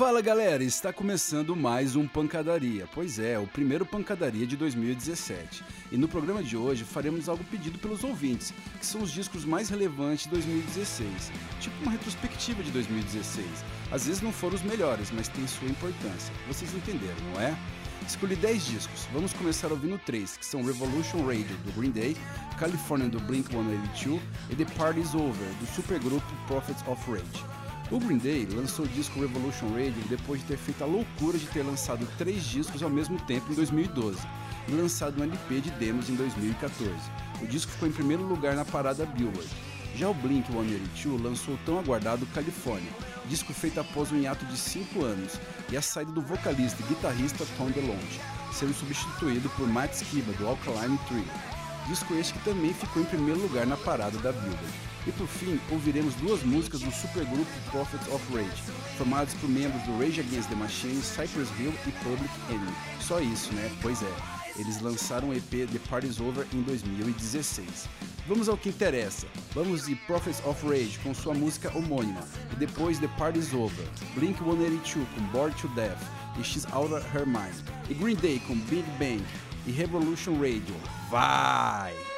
Fala galera, está começando mais um Pancadaria. Pois é, o primeiro Pancadaria de 2017. E no programa de hoje faremos algo pedido pelos ouvintes, que são os discos mais relevantes de 2016. Tipo uma retrospectiva de 2016. Às vezes não foram os melhores, mas tem sua importância. Vocês entenderam, não é? Escolhi 10 discos. Vamos começar ouvindo três, que são Revolution Radio do Green Day, California do Blink-182 e The Party's Over do supergrupo Prophets of Rage. O Green Day lançou o disco Revolution Radio depois de ter feito a loucura de ter lançado três discos ao mesmo tempo em 2012 e lançado um LP de demos em 2014. O disco ficou em primeiro lugar na parada Billboard. Já o Blink-182 lançou o tão aguardado California, disco feito após um hiato de 5 anos e a saída do vocalista e guitarrista Tom DeLonge, sendo substituído por Matt Skiba do Alkaline Trio. Disco este que também ficou em primeiro lugar na parada da Billboard. E por fim, ouviremos duas músicas do supergrupo Prophets of Rage, formados por membros do Rage Against the Machine, Cypress Hill e Public Enemy. Só isso, né? Pois é. Eles lançaram o EP The Party's Over em 2016. Vamos ao que interessa. Vamos de Prophets of Rage com sua música homônima, e depois The Party's Over, Blink-182 com Bored to Death e She's Out of Her Mind, e Green Day com Big Bang e Revolution Radio. Vai!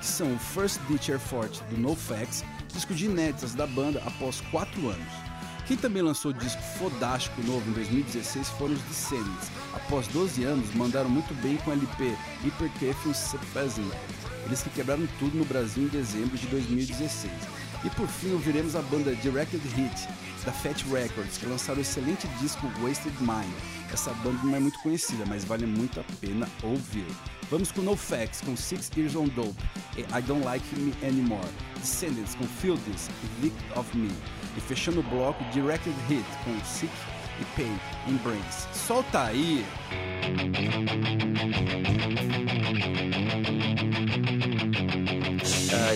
que são First Ditch Force do NoFX, disco de netas da banda após 4 anos. Quem também lançou o disco fodástico novo em 2016 foram os Descendants. Após 12 anos, mandaram muito bem com o LP Hypercaffeine Sepazin, eles que quebraram tudo no Brasil em dezembro de 2016. E por fim ouviremos a banda Directed Hit, da Fat Records, que lançaram o excelente disco Wasted Mind, essa banda não é muito conhecida, mas vale muito a pena ouvir. Vamos com No Facts, com Six Years on Dope, e I Don't Like Me Anymore, Descendants com Feel This e Lick of Me, e fechando o bloco Directed Hit com Sick e Pain Embrace. Solta aí! Uh,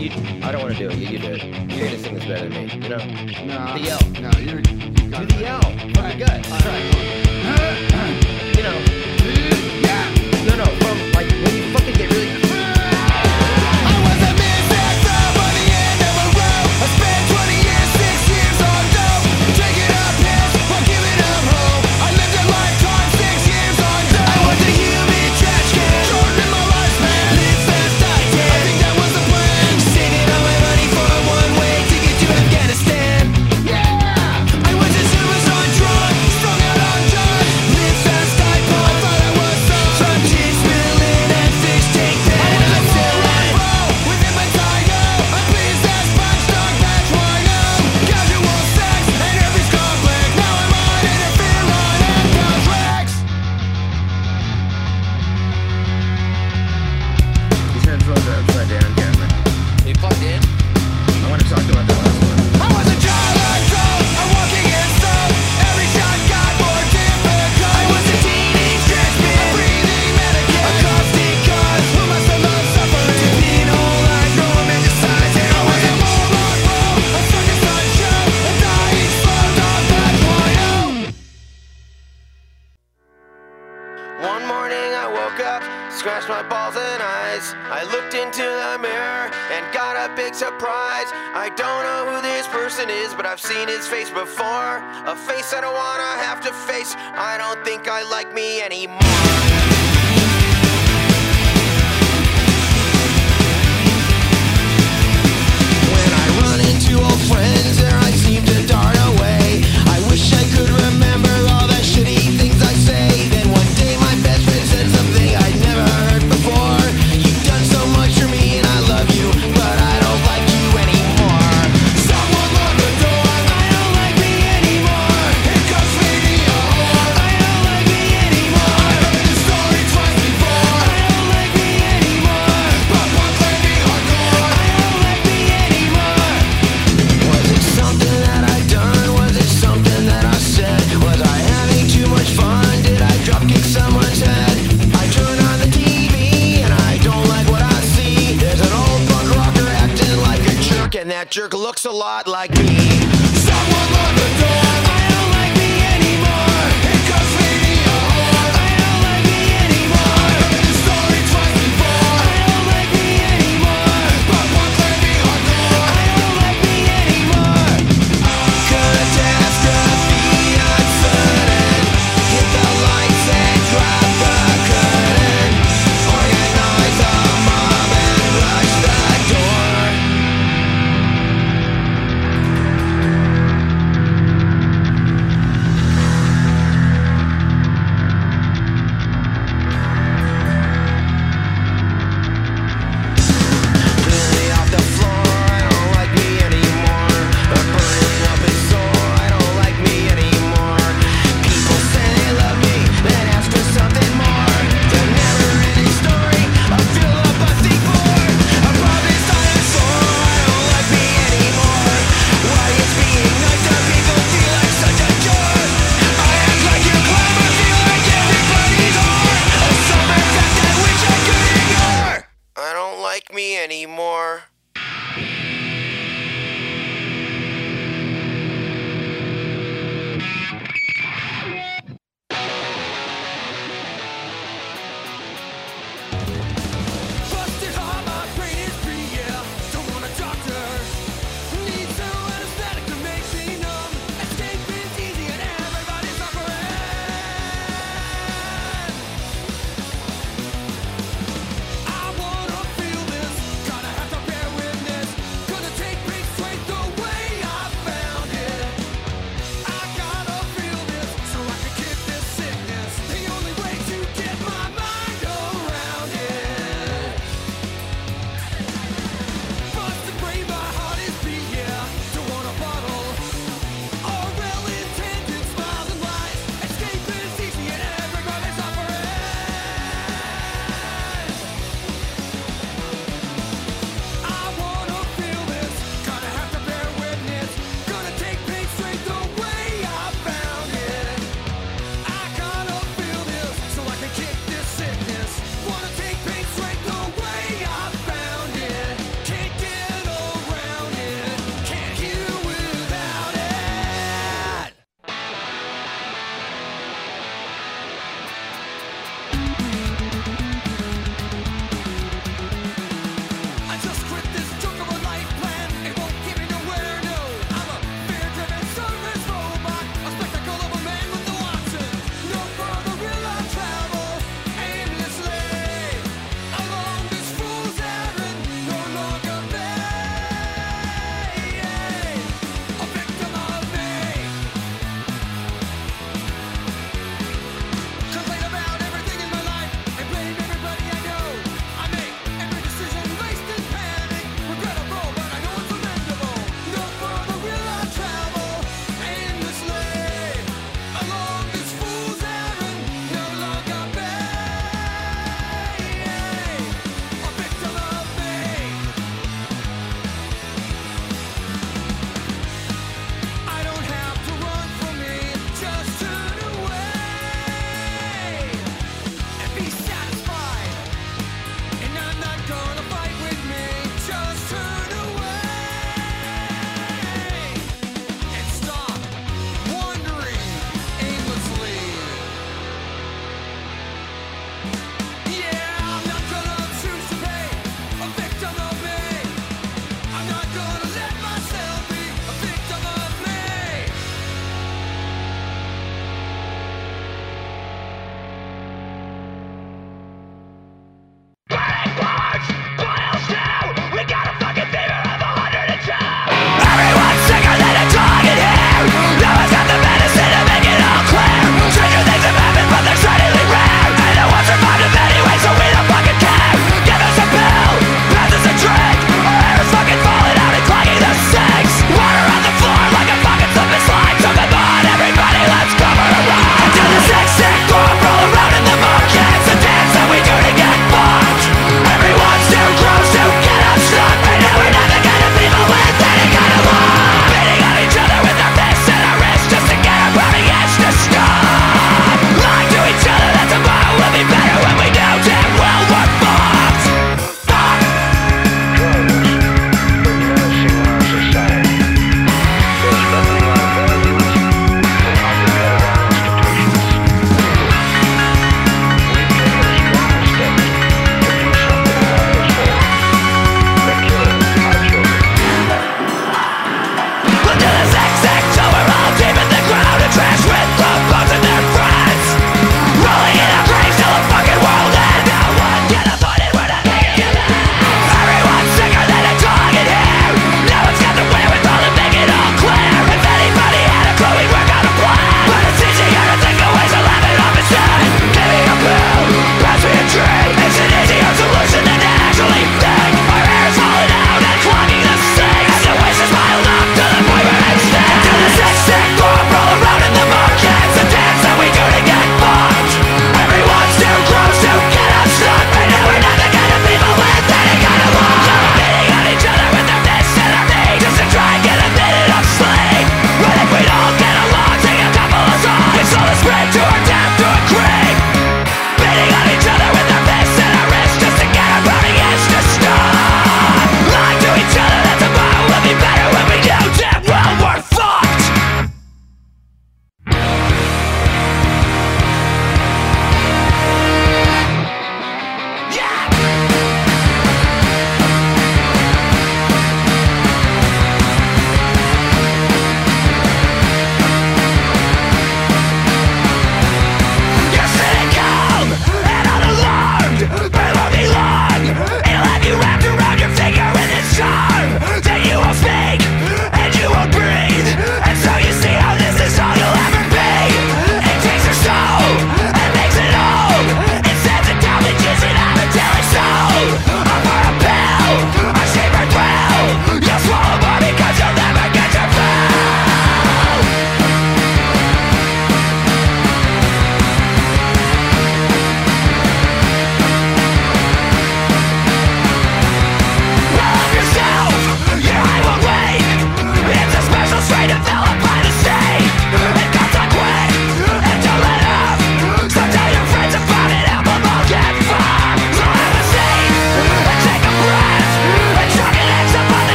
you, I don't want to do it. You, you do it. Better than me. You know? No. No, you're. Do the L All right, good. All right. You know. Yeah. No, no, from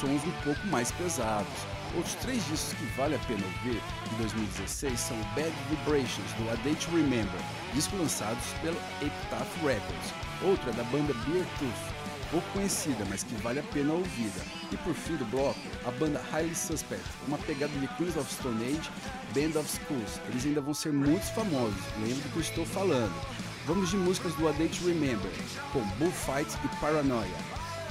sons um pouco mais pesados. Outros três discos que vale a pena ouvir em 2016 são Bad Vibrations, do A Day to Remember, disco lançados pela Epitaph Records. Outro é da banda Beer Tooth, pouco conhecida, mas que vale a pena ouvida. E por fim do bloco, a banda Highly Suspect, uma pegada de Queens of Stone Age, Band of Schools. Eles ainda vão ser muito famosos, lembro do que eu estou falando. Vamos de músicas do A Day to Remember, com Bullfights e Paranoia,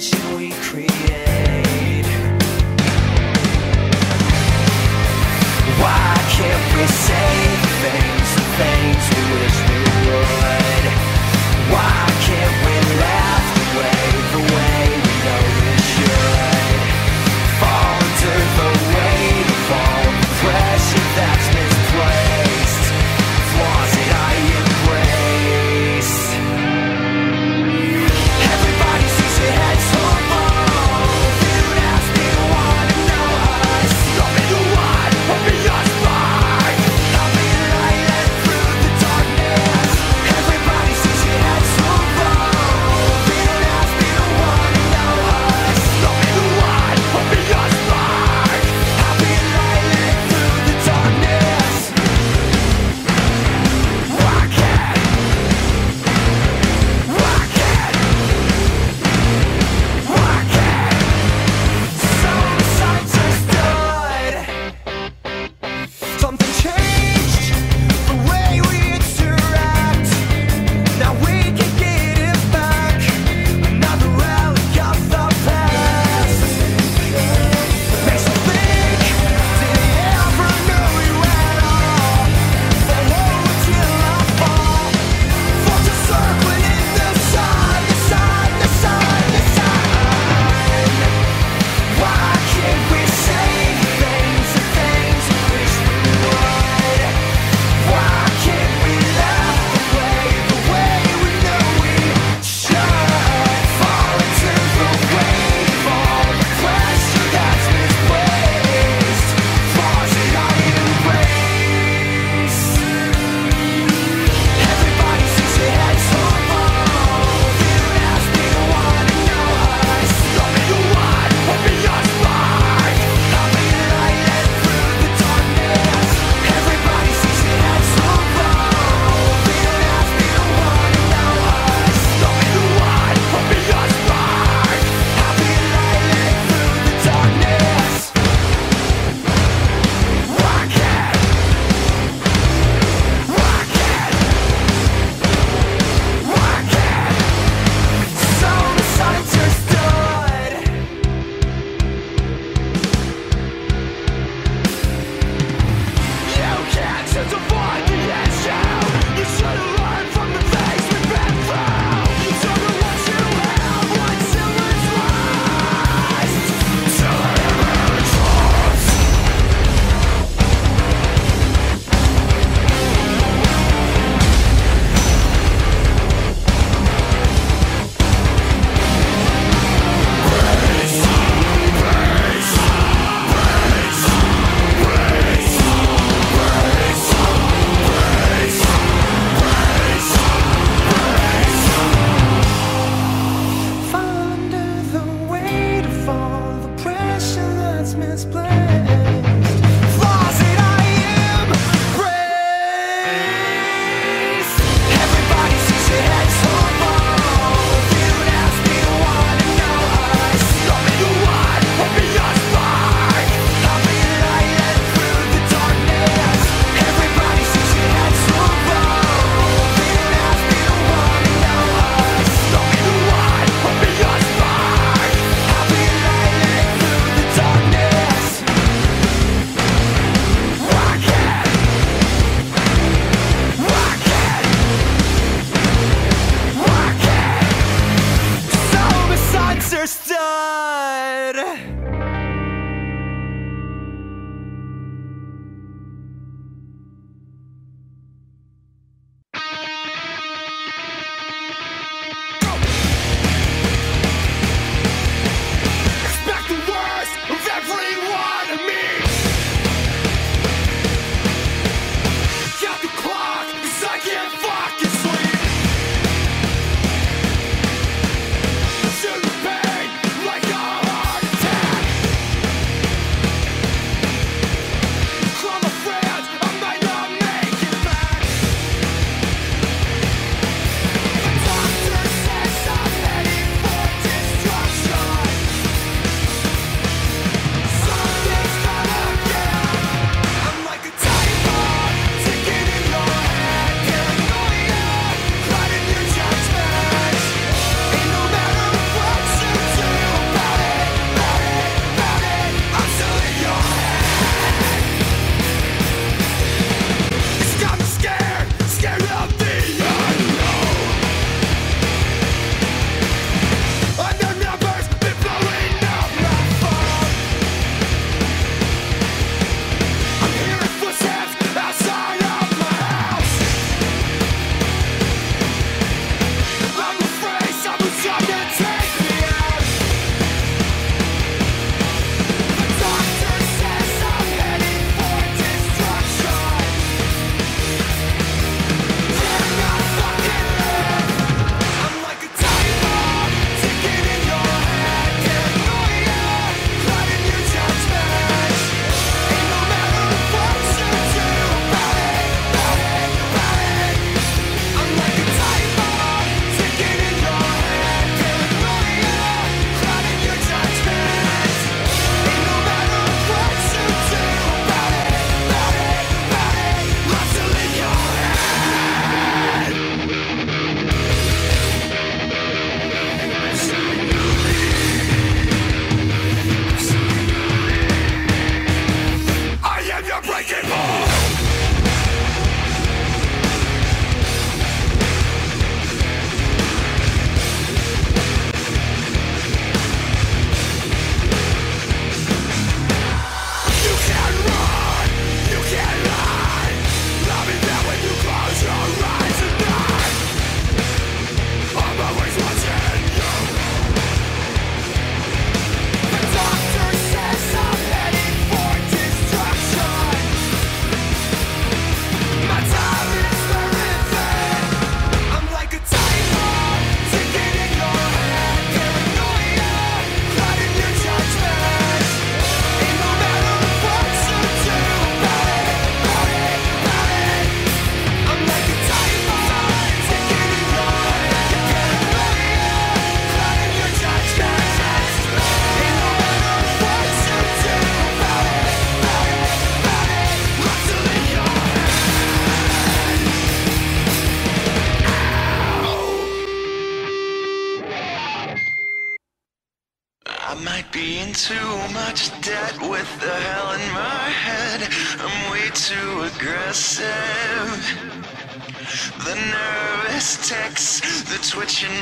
tension we create. Why can't we say things, the things we wish we would? Why can't we laugh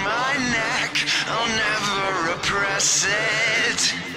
my neck, I'll never repress it.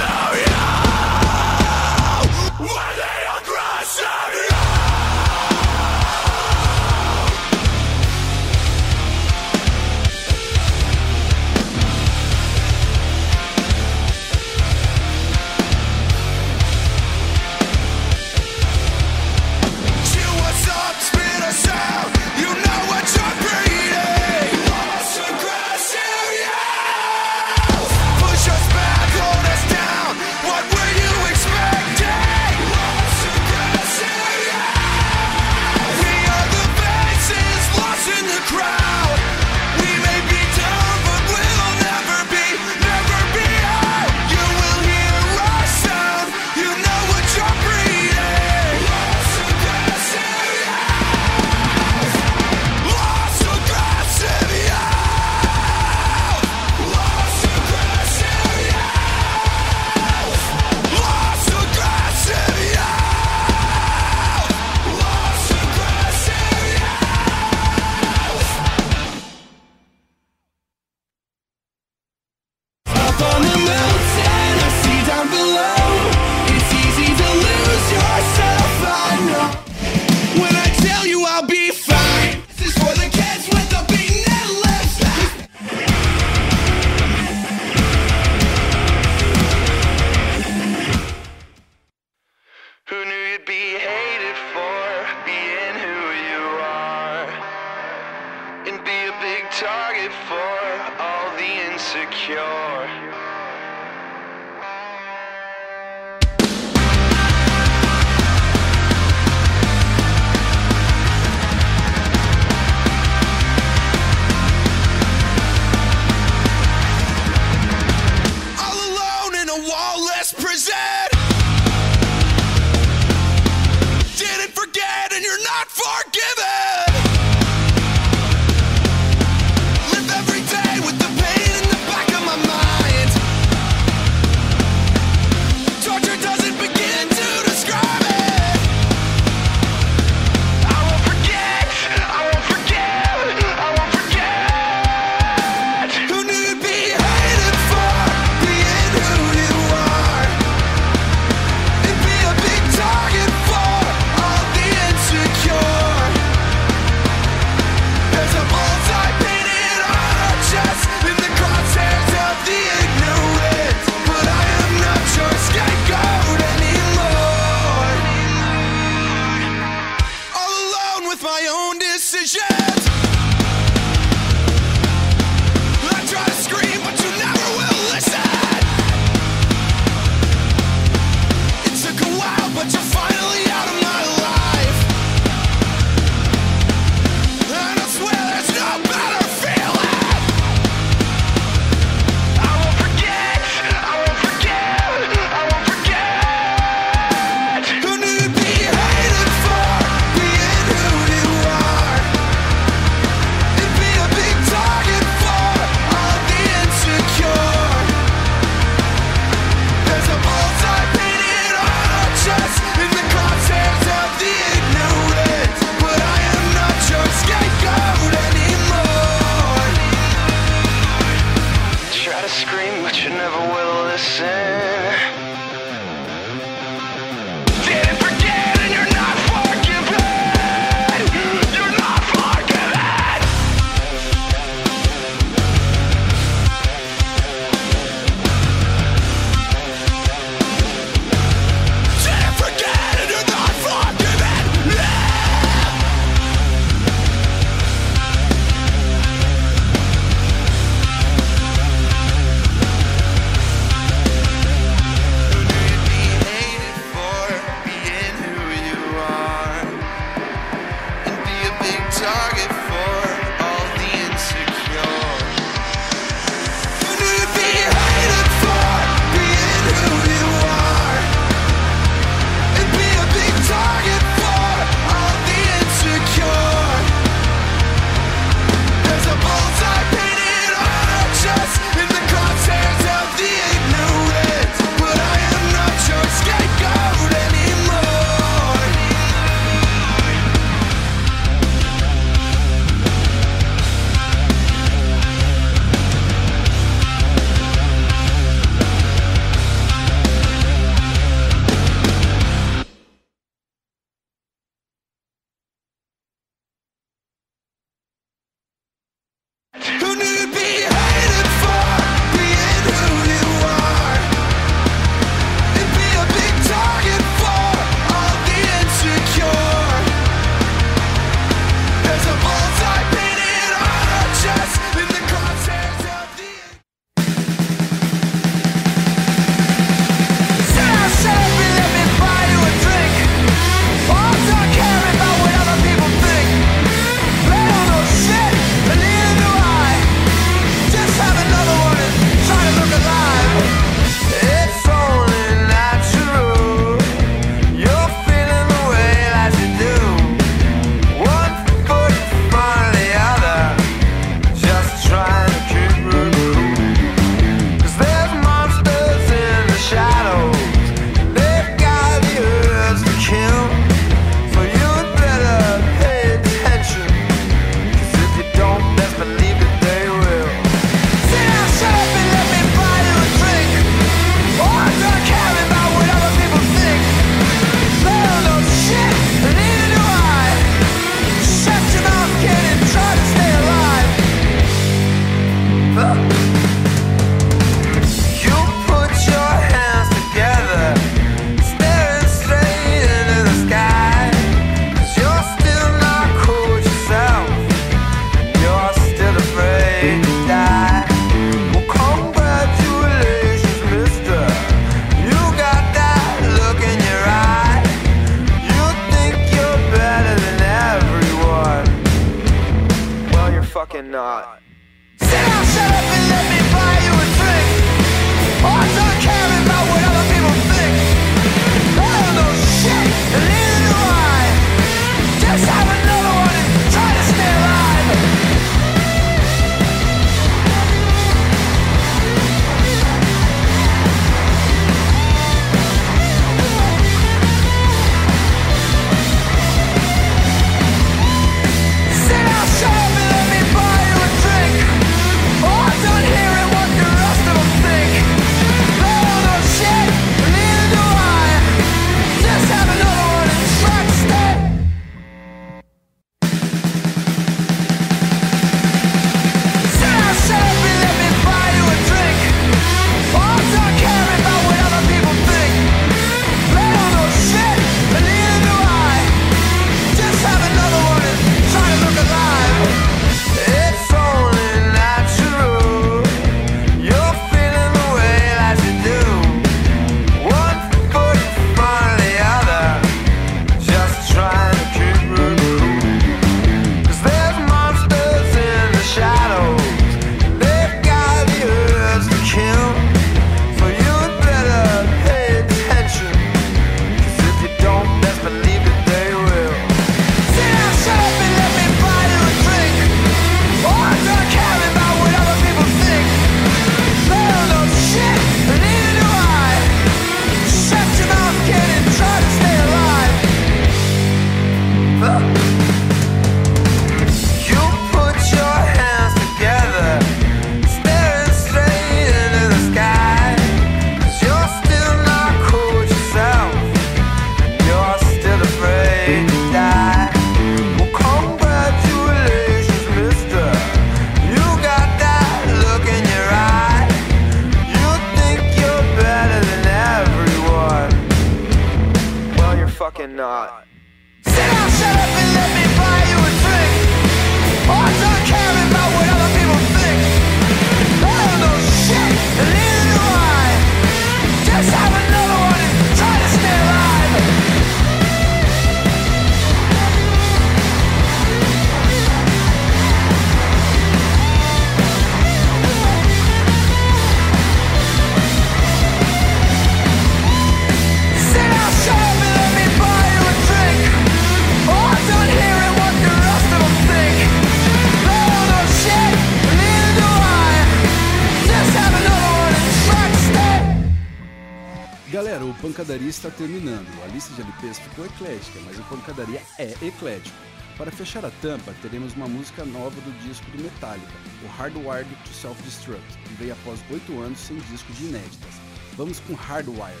pancadaria está terminando. A lista de LPs ficou eclética, mas o pancadaria é eclético. Para fechar a tampa, teremos uma música nova do disco do Metallica, o Hardwired to Self-Destruct, que veio após oito anos sem disco de inéditas. Vamos com Hardwired,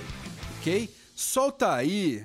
ok? Solta aí!